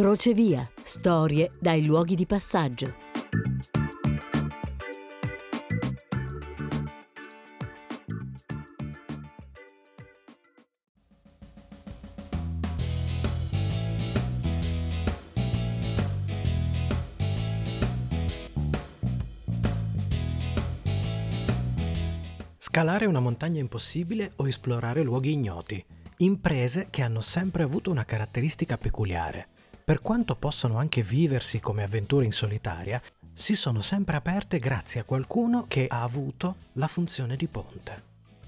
Crocevia. Storie dai luoghi di passaggio. Scalare una montagna impossibile o esplorare luoghi ignoti. Imprese che hanno sempre avuto una caratteristica peculiare. Per quanto possano anche viversi come avventure in solitaria, si sono sempre aperte grazie a qualcuno che ha avuto la funzione di ponte.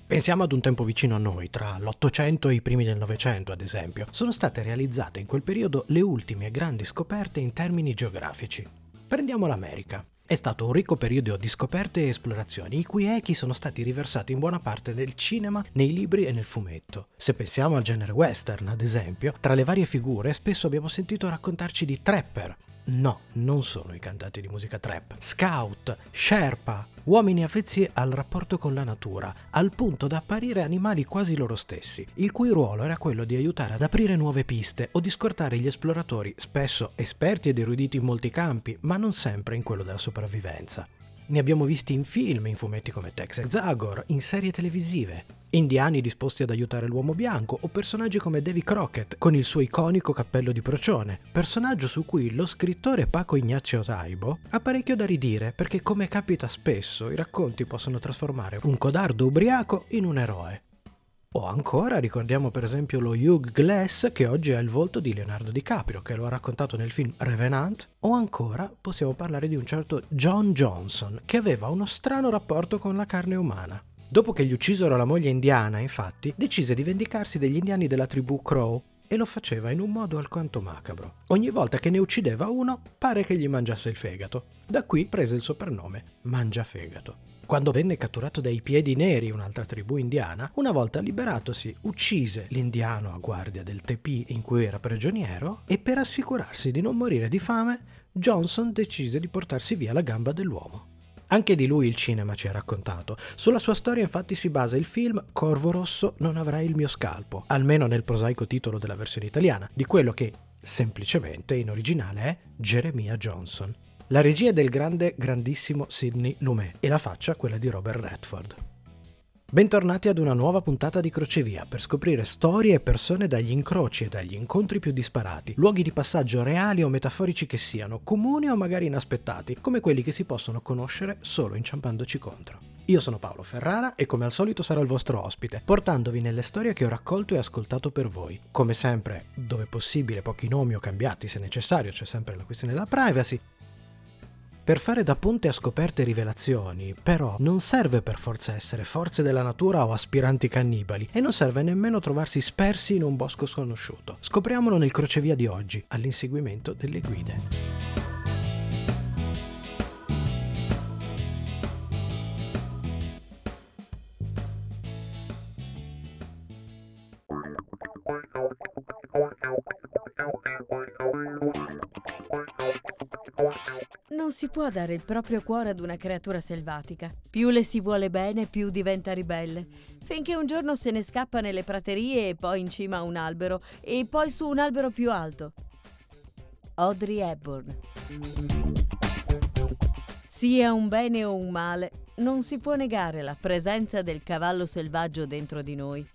Pensiamo ad un tempo vicino a noi, tra l'Ottocento e i primi del Novecento, ad esempio. Sono state realizzate in quel periodo le ultime grandi scoperte in termini geografici. Prendiamo l'America. È stato un ricco periodo di scoperte e esplorazioni, i cui echi sono stati riversati in buona parte nel cinema, nei libri e nel fumetto. Se pensiamo al genere western, ad esempio, tra le varie figure spesso abbiamo sentito raccontarci di trapper. No, non sono i cantanti di musica trap. Scout, Sherpa, uomini avvezzi al rapporto con la natura, al punto da apparire animali quasi loro stessi, il cui ruolo era quello di aiutare ad aprire nuove piste o di scortare gli esploratori, spesso esperti ed eruditi in molti campi, ma non sempre in quello della sopravvivenza. Ne abbiamo visti in film, in fumetti come Tex Zagor, in serie televisive. Indiani disposti ad aiutare l'uomo bianco o personaggi come Davy Crockett con il suo iconico cappello di procione, personaggio su cui lo scrittore Paco Ignazio Taibo ha parecchio da ridire perché come capita spesso i racconti possono trasformare un codardo ubriaco in un eroe. O ancora ricordiamo per esempio lo Hugh Glass che oggi ha il volto di Leonardo DiCaprio che lo ha raccontato nel film Revenant o ancora possiamo parlare di un certo John Johnson che aveva uno strano rapporto con la carne umana. Dopo che gli uccisero la moglie indiana, infatti, decise di vendicarsi degli indiani della tribù Crow e lo faceva in un modo alquanto macabro. Ogni volta che ne uccideva uno, pare che gli mangiasse il fegato. Da qui prese il soprannome Mangiafegato. Quando venne catturato dai piedi neri, un'altra tribù indiana, una volta liberatosi uccise l'indiano a guardia del tepì in cui era prigioniero e per assicurarsi di non morire di fame, Johnson decise di portarsi via la gamba dell'uomo. Anche di lui il cinema ci ha raccontato. Sulla sua storia infatti si basa il film Corvo Rosso non avrai il mio scalpo, almeno nel prosaico titolo della versione italiana, di quello che semplicemente in originale è Jeremiah Johnson. La regia è del grande, grandissimo Sidney Lumet e la faccia quella di Robert Redford. Bentornati ad una nuova puntata di Crocevia per scoprire storie e persone dagli incroci e dagli incontri più disparati, luoghi di passaggio reali o metaforici che siano, comuni o magari inaspettati, come quelli che si possono conoscere solo inciampandoci contro. Io sono Paolo Ferrara e come al solito sarò il vostro ospite, portandovi nelle storie che ho raccolto e ascoltato per voi. Come sempre, dove possibile, pochi nomi o cambiati se necessario, c'è sempre la questione della privacy, per fare da ponte a scoperte e rivelazioni, però, non serve per forza essere forze della natura o aspiranti cannibali e non serve nemmeno trovarsi spersi in un bosco sconosciuto. Scopriamolo nel crocevia di oggi, all'inseguimento delle guide. Non si può dare il proprio cuore ad una creatura selvatica. Più le si vuole bene, più diventa ribelle. Finché un giorno se ne scappa nelle praterie e poi in cima a un albero e poi su un albero più alto. Audrey Hepburn. Sia un bene o un male, non si può negare la presenza del cavallo selvaggio dentro di noi.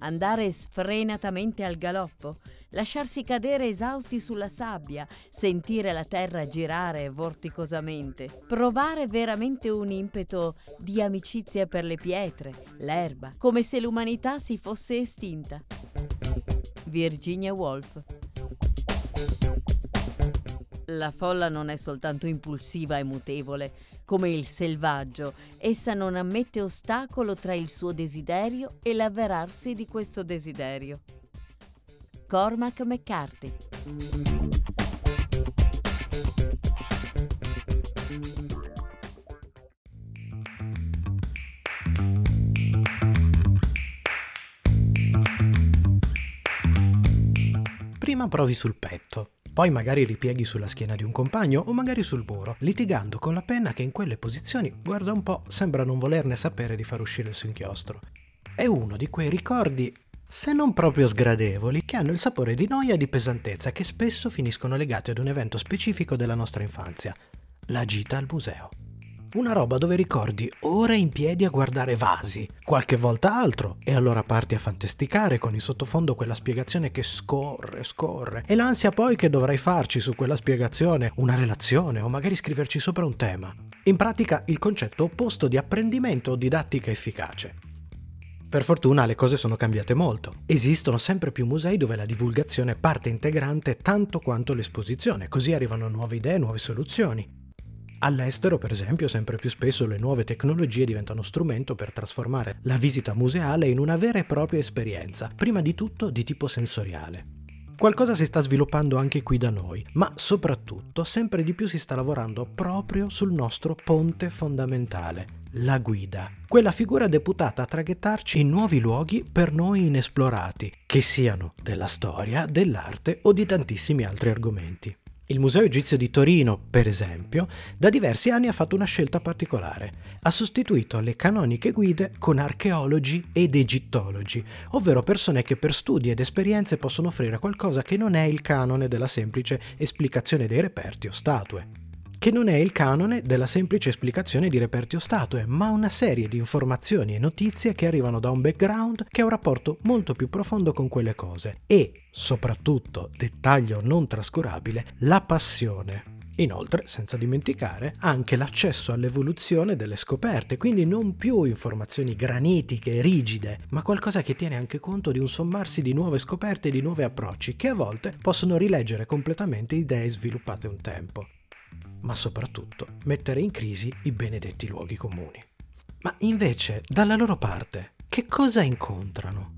Andare sfrenatamente al galoppo, lasciarsi cadere esausti sulla sabbia, sentire la terra girare vorticosamente, provare veramente un impeto di amicizia per le pietre, l'erba, come se l'umanità si fosse estinta. Virginia Woolf la folla non è soltanto impulsiva e mutevole, come il selvaggio, essa non ammette ostacolo tra il suo desiderio e l'avverarsi di questo desiderio. Cormac McCarthy Prima provi sul petto, poi magari ripieghi sulla schiena di un compagno o magari sul muro, litigando con la penna che in quelle posizioni, guarda un po', sembra non volerne sapere di far uscire il suo inchiostro. È uno di quei ricordi, se non proprio sgradevoli, che hanno il sapore di noia e di pesantezza che spesso finiscono legati ad un evento specifico della nostra infanzia, la gita al museo. Una roba dove ricordi ore in piedi a guardare vasi, qualche volta altro, e allora parti a fantasticare con in sottofondo quella spiegazione che scorre, scorre, e l'ansia poi che dovrai farci su quella spiegazione una relazione o magari scriverci sopra un tema. In pratica il concetto opposto di apprendimento o didattica efficace. Per fortuna le cose sono cambiate molto. Esistono sempre più musei dove la divulgazione è parte integrante tanto quanto l'esposizione, così arrivano nuove idee, nuove soluzioni. All'estero, per esempio, sempre più spesso le nuove tecnologie diventano strumento per trasformare la visita museale in una vera e propria esperienza, prima di tutto di tipo sensoriale. Qualcosa si sta sviluppando anche qui da noi, ma soprattutto sempre di più si sta lavorando proprio sul nostro ponte fondamentale, la guida, quella figura deputata a traghettarci in nuovi luoghi per noi inesplorati, che siano della storia, dell'arte o di tantissimi altri argomenti. Il Museo Egizio di Torino, per esempio, da diversi anni ha fatto una scelta particolare. Ha sostituito le canoniche guide con archeologi ed egittologi, ovvero persone che per studi ed esperienze possono offrire qualcosa che non è il canone della semplice esplicazione dei reperti o statue che non è il canone della semplice esplicazione di reperti o statue, ma una serie di informazioni e notizie che arrivano da un background che ha un rapporto molto più profondo con quelle cose e, soprattutto, dettaglio non trascurabile, la passione. Inoltre, senza dimenticare, anche l'accesso all'evoluzione delle scoperte, quindi non più informazioni granitiche rigide, ma qualcosa che tiene anche conto di un sommarsi di nuove scoperte e di nuovi approcci che a volte possono rileggere completamente idee sviluppate un tempo ma soprattutto mettere in crisi i benedetti luoghi comuni. Ma invece, dalla loro parte, che cosa incontrano?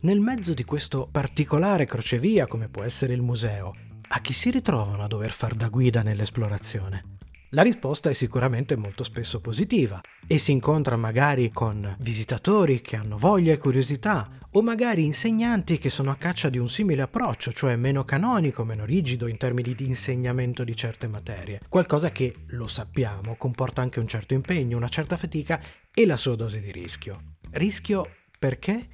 Nel mezzo di questo particolare crocevia come può essere il museo, a chi si ritrovano a dover far da guida nell'esplorazione? La risposta è sicuramente molto spesso positiva e si incontra magari con visitatori che hanno voglia e curiosità o magari insegnanti che sono a caccia di un simile approccio, cioè meno canonico, meno rigido in termini di insegnamento di certe materie, qualcosa che, lo sappiamo, comporta anche un certo impegno, una certa fatica e la sua dose di rischio. Rischio perché?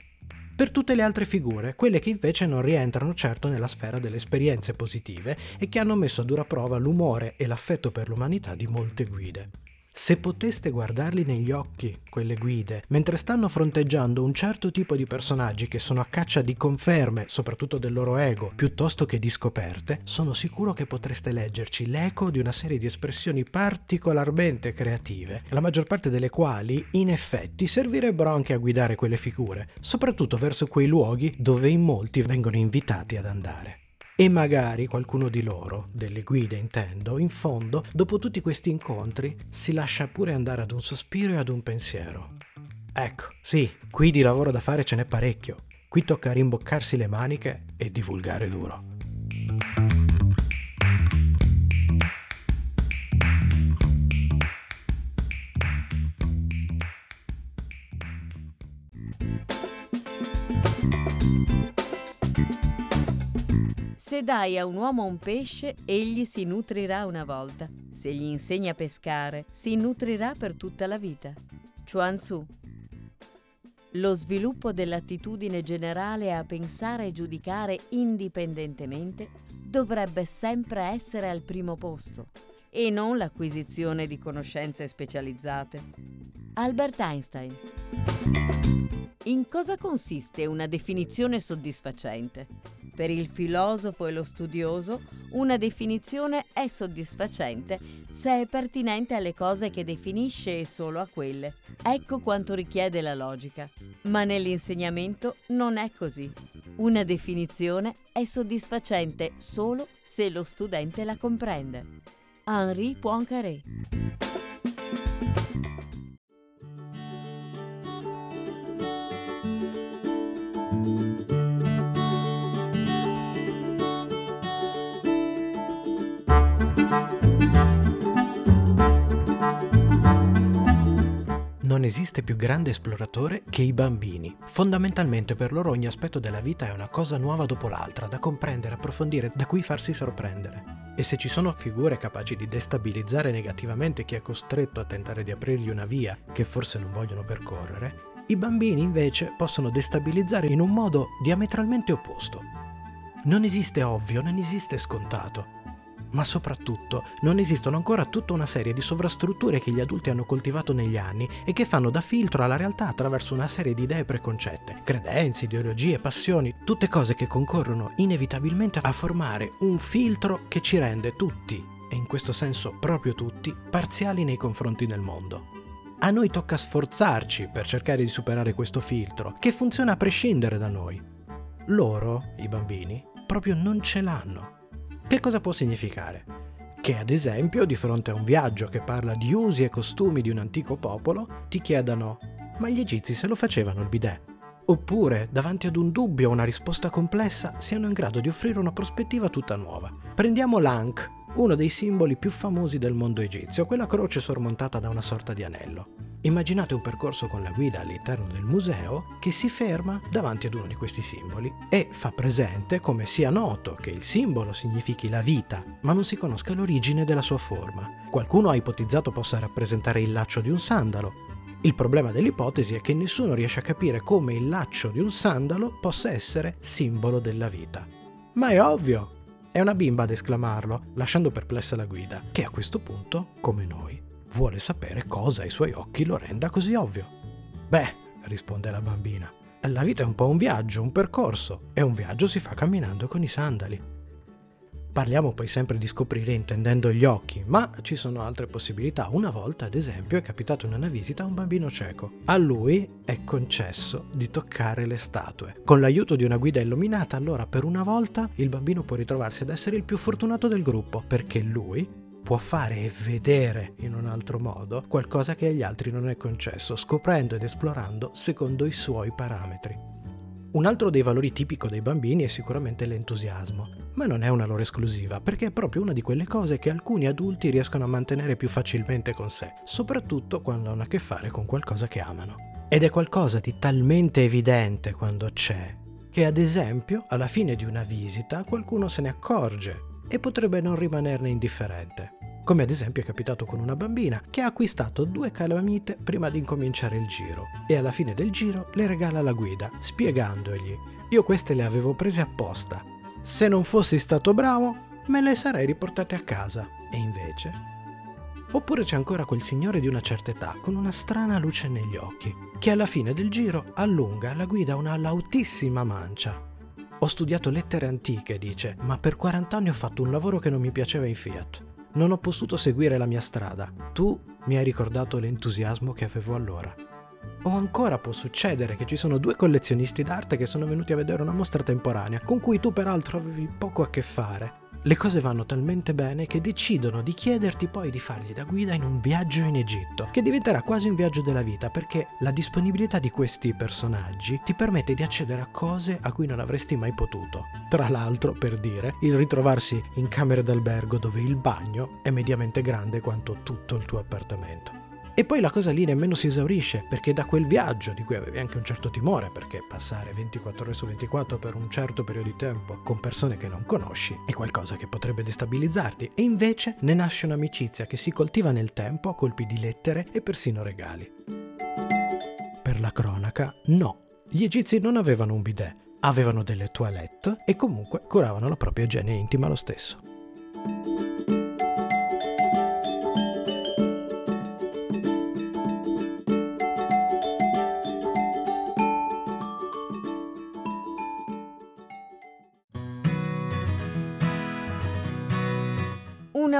per tutte le altre figure, quelle che invece non rientrano certo nella sfera delle esperienze positive e che hanno messo a dura prova l'umore e l'affetto per l'umanità di molte guide. Se poteste guardarli negli occhi, quelle guide, mentre stanno fronteggiando un certo tipo di personaggi che sono a caccia di conferme, soprattutto del loro ego, piuttosto che di scoperte, sono sicuro che potreste leggerci l'eco di una serie di espressioni particolarmente creative, la maggior parte delle quali, in effetti, servirebbero anche a guidare quelle figure, soprattutto verso quei luoghi dove in molti vengono invitati ad andare. E magari qualcuno di loro, delle guide intendo, in fondo, dopo tutti questi incontri, si lascia pure andare ad un sospiro e ad un pensiero. Ecco, sì, qui di lavoro da fare ce n'è parecchio. Qui tocca rimboccarsi le maniche e divulgare duro. Dai a un uomo un pesce, egli si nutrirà una volta. Se gli insegni a pescare, si nutrirà per tutta la vita. Chuan Tzu. Lo sviluppo dell'attitudine generale a pensare e giudicare indipendentemente dovrebbe sempre essere al primo posto e non l'acquisizione di conoscenze specializzate. Albert Einstein. In cosa consiste una definizione soddisfacente? Per il filosofo e lo studioso, una definizione è soddisfacente se è pertinente alle cose che definisce e solo a quelle. Ecco quanto richiede la logica. Ma nell'insegnamento non è così. Una definizione è soddisfacente solo se lo studente la comprende. Henri Poincaré esiste più grande esploratore che i bambini. Fondamentalmente per loro ogni aspetto della vita è una cosa nuova dopo l'altra, da comprendere, approfondire, da cui farsi sorprendere. E se ci sono figure capaci di destabilizzare negativamente chi è costretto a tentare di aprirgli una via che forse non vogliono percorrere, i bambini invece possono destabilizzare in un modo diametralmente opposto. Non esiste ovvio, non esiste scontato ma soprattutto non esistono ancora tutta una serie di sovrastrutture che gli adulti hanno coltivato negli anni e che fanno da filtro alla realtà attraverso una serie di idee preconcette, credenze, ideologie, passioni, tutte cose che concorrono inevitabilmente a formare un filtro che ci rende tutti, e in questo senso proprio tutti, parziali nei confronti del mondo. A noi tocca sforzarci per cercare di superare questo filtro, che funziona a prescindere da noi. Loro, i bambini, proprio non ce l'hanno. Che cosa può significare? Che ad esempio di fronte a un viaggio che parla di usi e costumi di un antico popolo ti chiedano ma gli egizi se lo facevano il bidet? Oppure, davanti ad un dubbio o una risposta complessa, siano in grado di offrire una prospettiva tutta nuova. Prendiamo l'Ankh, uno dei simboli più famosi del mondo egizio, quella croce sormontata da una sorta di anello. Immaginate un percorso con la guida all'interno del museo che si ferma davanti ad uno di questi simboli e fa presente come sia noto che il simbolo significhi la vita, ma non si conosca l'origine della sua forma. Qualcuno ha ipotizzato possa rappresentare il laccio di un sandalo. Il problema dell'ipotesi è che nessuno riesce a capire come il laccio di un sandalo possa essere simbolo della vita. Ma è ovvio! È una bimba ad esclamarlo, lasciando perplessa la guida, che a questo punto, come noi, vuole sapere cosa ai suoi occhi lo renda così ovvio. Beh, risponde la bambina, la vita è un po' un viaggio, un percorso, e un viaggio si fa camminando con i sandali. Parliamo poi sempre di scoprire intendendo gli occhi, ma ci sono altre possibilità. Una volta, ad esempio, è capitato in una visita a un bambino cieco. A lui è concesso di toccare le statue. Con l'aiuto di una guida illuminata, allora per una volta il bambino può ritrovarsi ad essere il più fortunato del gruppo, perché lui può fare e vedere in un altro modo qualcosa che agli altri non è concesso, scoprendo ed esplorando secondo i suoi parametri. Un altro dei valori tipico dei bambini è sicuramente l'entusiasmo, ma non è una loro esclusiva, perché è proprio una di quelle cose che alcuni adulti riescono a mantenere più facilmente con sé, soprattutto quando hanno a che fare con qualcosa che amano. Ed è qualcosa di talmente evidente quando c'è, che ad esempio alla fine di una visita qualcuno se ne accorge e potrebbe non rimanerne indifferente. Come ad esempio è capitato con una bambina che ha acquistato due calamite prima di incominciare il giro e alla fine del giro le regala la guida, spiegandogli io queste le avevo prese apposta. Se non fossi stato bravo, me le sarei riportate a casa. E invece... Oppure c'è ancora quel signore di una certa età con una strana luce negli occhi, che alla fine del giro allunga la guida una lautissima mancia ho studiato lettere antiche, dice, ma per 40 anni ho fatto un lavoro che non mi piaceva in Fiat. Non ho potuto seguire la mia strada. Tu mi hai ricordato l'entusiasmo che avevo allora. O ancora può succedere che ci sono due collezionisti d'arte che sono venuti a vedere una mostra temporanea, con cui tu peraltro avevi poco a che fare, le cose vanno talmente bene che decidono di chiederti poi di fargli da guida in un viaggio in Egitto, che diventerà quasi un viaggio della vita perché la disponibilità di questi personaggi ti permette di accedere a cose a cui non avresti mai potuto. Tra l'altro, per dire, il ritrovarsi in camere d'albergo dove il bagno è mediamente grande quanto tutto il tuo appartamento. E poi la cosa lì nemmeno si esaurisce, perché da quel viaggio, di cui avevi anche un certo timore, perché passare 24 ore su 24 per un certo periodo di tempo con persone che non conosci è qualcosa che potrebbe destabilizzarti, e invece ne nasce un'amicizia che si coltiva nel tempo a colpi di lettere e persino regali. Per la cronaca, no. Gli egizi non avevano un bidet, avevano delle toilette e comunque curavano la propria igiene intima lo stesso.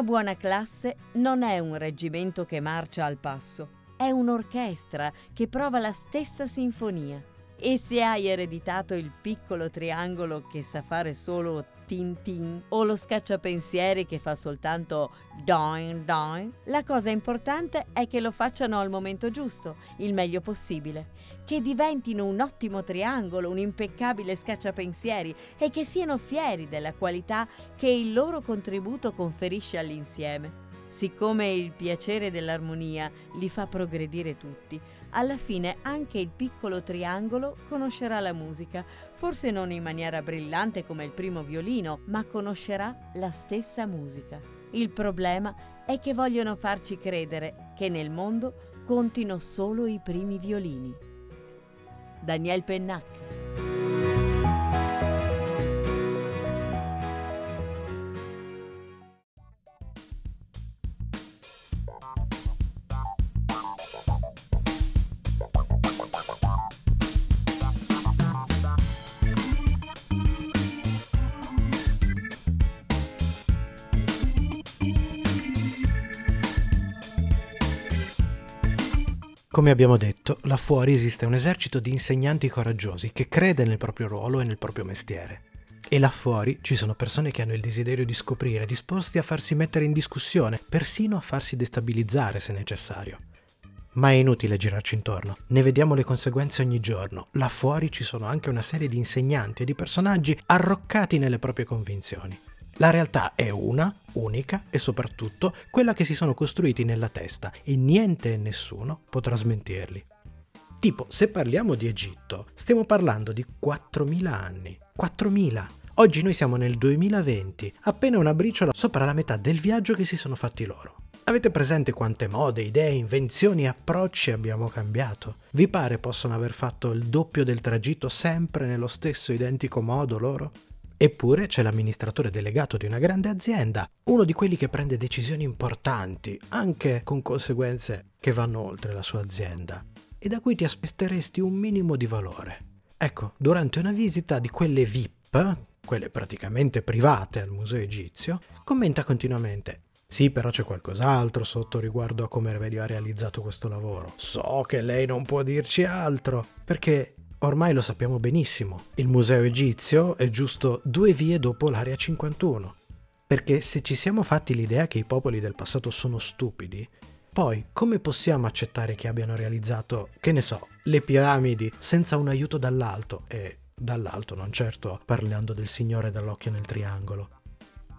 Una buona classe non è un reggimento che marcia al passo, è un'orchestra che prova la stessa sinfonia. E se hai ereditato il piccolo triangolo che sa fare solo tin tin o lo scacciapensieri che fa soltanto doin doin, la cosa importante è che lo facciano al momento giusto, il meglio possibile, che diventino un ottimo triangolo, un impeccabile scacciapensieri e che siano fieri della qualità che il loro contributo conferisce all'insieme. Siccome il piacere dell'armonia li fa progredire tutti, alla fine anche il piccolo triangolo conoscerà la musica, forse non in maniera brillante come il primo violino, ma conoscerà la stessa musica. Il problema è che vogliono farci credere che nel mondo contino solo i primi violini. Daniel Pennac Come abbiamo detto, là fuori esiste un esercito di insegnanti coraggiosi che crede nel proprio ruolo e nel proprio mestiere. E là fuori ci sono persone che hanno il desiderio di scoprire, disposti a farsi mettere in discussione, persino a farsi destabilizzare se necessario. Ma è inutile girarci intorno, ne vediamo le conseguenze ogni giorno. Là fuori ci sono anche una serie di insegnanti e di personaggi arroccati nelle proprie convinzioni. La realtà è una, unica e soprattutto quella che si sono costruiti nella testa e niente e nessuno potrà smentirli. Tipo, se parliamo di Egitto, stiamo parlando di 4.000 anni. 4.000! Oggi noi siamo nel 2020, appena una briciola sopra la metà del viaggio che si sono fatti loro. Avete presente quante mode, idee, invenzioni e approcci abbiamo cambiato? Vi pare possono aver fatto il doppio del tragitto sempre nello stesso identico modo loro? Eppure c'è l'amministratore delegato di una grande azienda, uno di quelli che prende decisioni importanti, anche con conseguenze che vanno oltre la sua azienda, e da cui ti aspetteresti un minimo di valore. Ecco, durante una visita di quelle VIP, quelle praticamente private al museo egizio, commenta continuamente sì, però c'è qualcos'altro sotto riguardo a come veniva realizzato questo lavoro. So che lei non può dirci altro, perché Ormai lo sappiamo benissimo, il museo egizio è giusto due vie dopo l'area 51. Perché se ci siamo fatti l'idea che i popoli del passato sono stupidi, poi come possiamo accettare che abbiano realizzato, che ne so, le piramidi senza un aiuto dall'alto? E dall'alto, non certo parlando del Signore dall'occhio nel triangolo.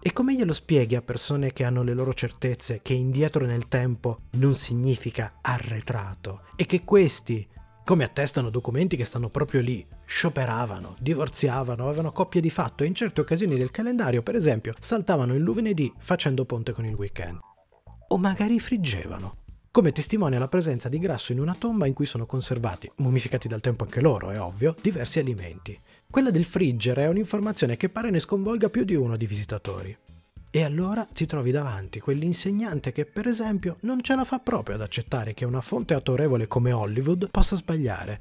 E come glielo spieghi a persone che hanno le loro certezze che indietro nel tempo non significa arretrato e che questi come attestano documenti che stanno proprio lì, scioperavano, divorziavano, avevano coppie di fatto e in certe occasioni del calendario, per esempio, saltavano il lunedì facendo ponte con il weekend. O magari friggevano, come testimonia la presenza di grasso in una tomba in cui sono conservati, mummificati dal tempo anche loro, è ovvio, diversi alimenti. Quella del friggere è un'informazione che pare ne sconvolga più di uno di visitatori. E allora ti trovi davanti quell'insegnante che, per esempio, non ce la fa proprio ad accettare che una fonte autorevole come Hollywood possa sbagliare.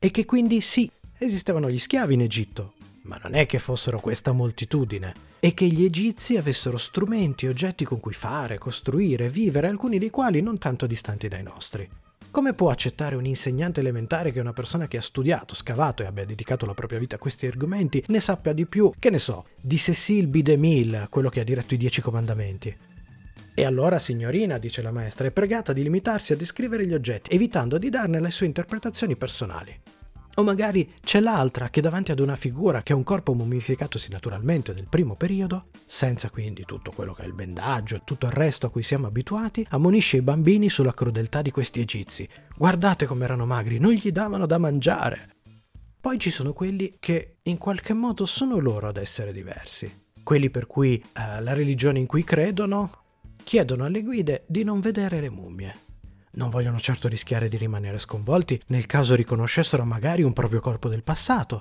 E che quindi sì, esistevano gli schiavi in Egitto, ma non è che fossero questa moltitudine, e che gli egizi avessero strumenti oggetti con cui fare, costruire, vivere, alcuni dei quali non tanto distanti dai nostri. Come può accettare un insegnante elementare che una persona che ha studiato, scavato e abbia dedicato la propria vita a questi argomenti ne sappia di più, che ne so, di Cecil B. DeMille, quello che ha diretto i Dieci Comandamenti? E allora, signorina, dice la maestra, è pregata di limitarsi a descrivere gli oggetti, evitando di darne le sue interpretazioni personali. O magari c'è l'altra che davanti ad una figura che ha un corpo mummificatosi naturalmente del primo periodo, senza quindi tutto quello che è il bendaggio e tutto il resto a cui siamo abituati, ammonisce i bambini sulla crudeltà di questi egizi. Guardate come erano magri, non gli davano da mangiare. Poi ci sono quelli che in qualche modo sono loro ad essere diversi. Quelli per cui eh, la religione in cui credono chiedono alle guide di non vedere le mummie non vogliono certo rischiare di rimanere sconvolti nel caso riconoscessero magari un proprio corpo del passato.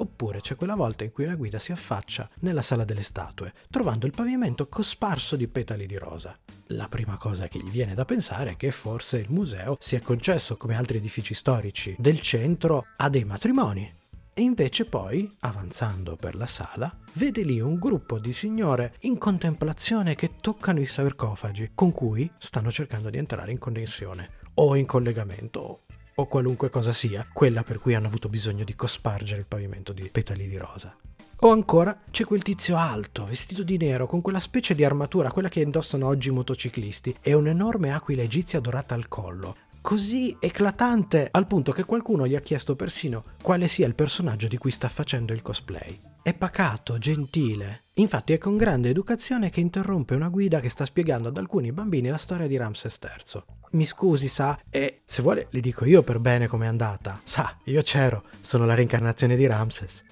Oppure c'è quella volta in cui la guida si affaccia nella sala delle statue, trovando il pavimento cosparso di petali di rosa. La prima cosa che gli viene da pensare è che forse il museo si è concesso, come altri edifici storici del centro, a dei matrimoni. E invece poi, avanzando per la sala, vede lì un gruppo di signore in contemplazione che toccano i sarcofagi, con cui stanno cercando di entrare in connessione, o in collegamento, o qualunque cosa sia, quella per cui hanno avuto bisogno di cospargere il pavimento di petali di rosa. O ancora c'è quel tizio alto, vestito di nero, con quella specie di armatura, quella che indossano oggi i motociclisti, e un'enorme aquila egizia dorata al collo, così eclatante al punto che qualcuno gli ha chiesto persino quale sia il personaggio di cui sta facendo il cosplay. È pacato, gentile. Infatti è con grande educazione che interrompe una guida che sta spiegando ad alcuni bambini la storia di Ramses III. mi scusi, sa, e se vuole le dico io per bene com'è andata. Sa, io c'ero, sono la reincarnazione di Ramses.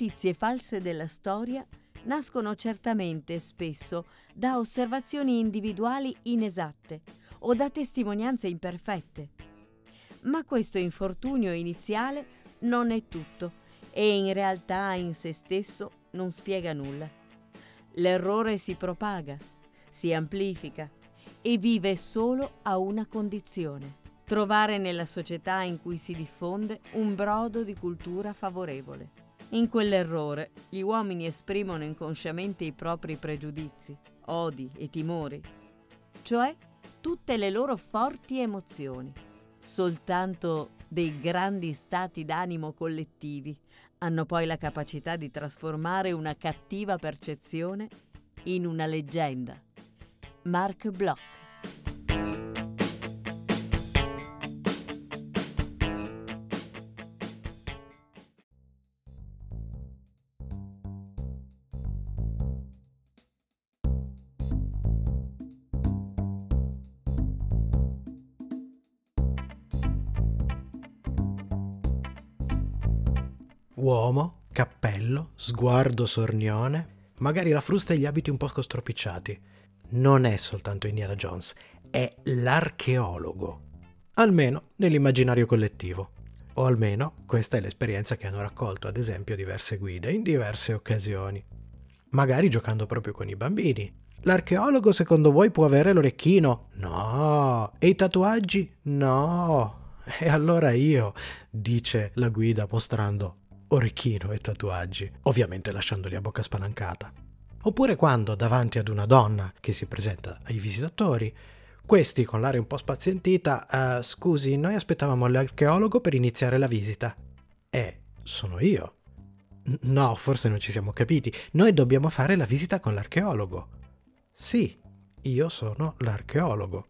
Notizie false della storia nascono certamente spesso da osservazioni individuali inesatte o da testimonianze imperfette. Ma questo infortunio iniziale non è tutto e in realtà in se stesso non spiega nulla. L'errore si propaga, si amplifica e vive solo a una condizione, trovare nella società in cui si diffonde un brodo di cultura favorevole. In quell'errore gli uomini esprimono inconsciamente i propri pregiudizi, odi e timori, cioè tutte le loro forti emozioni. Soltanto dei grandi stati d'animo collettivi hanno poi la capacità di trasformare una cattiva percezione in una leggenda. Mark Bloch Uomo, cappello, sguardo sornione, magari la frusta e gli abiti un po' stropicciati. Non è soltanto Indiana Jones, è l'archeologo. Almeno nell'immaginario collettivo. O almeno questa è l'esperienza che hanno raccolto, ad esempio, diverse guide in diverse occasioni. Magari giocando proprio con i bambini. L'archeologo secondo voi può avere l'orecchino? No. E i tatuaggi? No. E allora io, dice la guida mostrando orecchino e tatuaggi, ovviamente lasciandoli a bocca spalancata. Oppure quando, davanti ad una donna che si presenta ai visitatori, questi con l'aria un po' spazientita, uh, scusi, noi aspettavamo l'archeologo per iniziare la visita. Eh, sono io. N- no, forse non ci siamo capiti. Noi dobbiamo fare la visita con l'archeologo. Sì, io sono l'archeologo.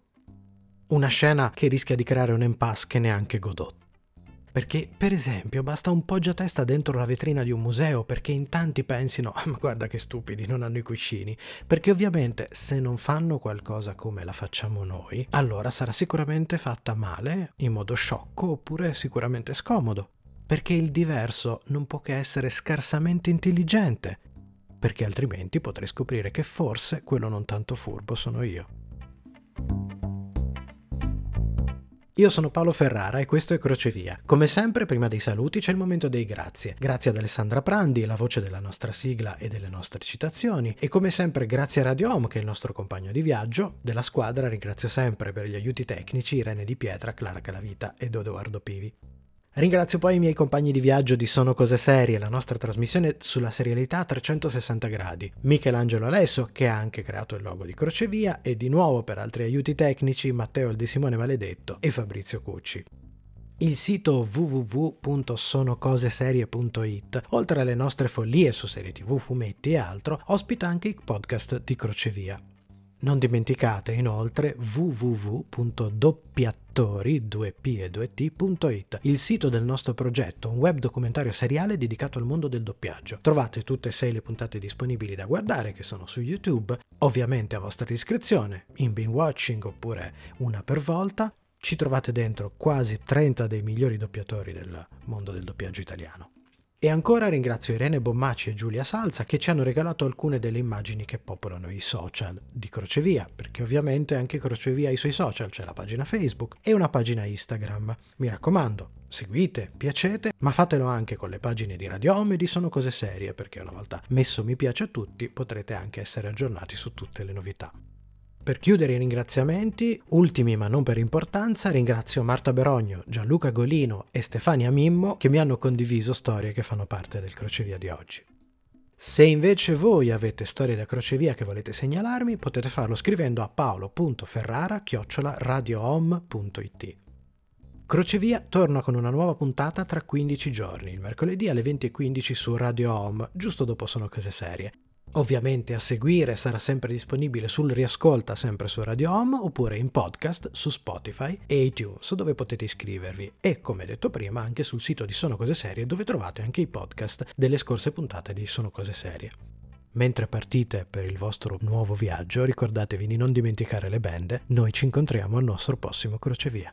Una scena che rischia di creare un impasse che neanche Godot. Perché, per esempio, basta un poggiatesta dentro la vetrina di un museo perché in tanti pensino, ah, ma guarda che stupidi, non hanno i cuscini. Perché ovviamente se non fanno qualcosa come la facciamo noi, allora sarà sicuramente fatta male, in modo sciocco oppure sicuramente scomodo. Perché il diverso non può che essere scarsamente intelligente. Perché altrimenti potrei scoprire che forse quello non tanto furbo sono io. Io sono Paolo Ferrara e questo è Crocevia. Come sempre, prima dei saluti c'è il momento dei grazie. Grazie ad Alessandra Prandi, la voce della nostra sigla e delle nostre citazioni. E come sempre, grazie a Radio Home, che è il nostro compagno di viaggio. Della squadra ringrazio sempre per gli aiuti tecnici Irene Di Pietra, Clara Calavita ed Edoardo Pivi. Ringrazio poi i miei compagni di viaggio di Sono Cose Serie, la nostra trasmissione sulla serialità a 360 gradi. Michelangelo Alesso, che ha anche creato il logo di Crocevia, e di nuovo per altri aiuti tecnici Matteo di Simone Maledetto e Fabrizio Cucci. Il sito www.sonocoseserie.it, oltre alle nostre follie su serie tv, fumetti e altro, ospita anche i podcast di Crocevia. Non dimenticate inoltre www.doppiatori2p2t.it, il sito del nostro progetto, un web documentario seriale dedicato al mondo del doppiaggio. Trovate tutte e sei le puntate disponibili da guardare che sono su YouTube, ovviamente a vostra discrezione, in binge watching oppure una per volta. Ci trovate dentro quasi 30 dei migliori doppiatori del mondo del doppiaggio italiano. E ancora ringrazio Irene Bommaci e Giulia Salza che ci hanno regalato alcune delle immagini che popolano i social di Crocevia, perché ovviamente anche Crocevia ha i suoi social, c'è la pagina Facebook e una pagina Instagram. Mi raccomando, seguite, piacete, ma fatelo anche con le pagine di Radio Home e di Sono Cose Serie, perché una volta messo mi piace a tutti potrete anche essere aggiornati su tutte le novità. Per chiudere i ringraziamenti, ultimi ma non per importanza, ringrazio Marta Berogno, Gianluca Golino e Stefania Mimmo che mi hanno condiviso storie che fanno parte del crocevia di oggi. Se invece voi avete storie da crocevia che volete segnalarmi, potete farlo scrivendo a paolo.ferrara-radiohome.it. Crocevia torna con una nuova puntata tra 15 giorni, il mercoledì alle 20.15 su Radio Home, giusto dopo Sono Cose Serie. Ovviamente a seguire sarà sempre disponibile sul riascolta sempre su Radio Home oppure in podcast su Spotify e iTunes dove potete iscrivervi e come detto prima anche sul sito di Sono Cose Serie dove trovate anche i podcast delle scorse puntate di Sono Cose Serie. Mentre partite per il vostro nuovo viaggio ricordatevi di non dimenticare le bende, noi ci incontriamo al nostro prossimo crocevia.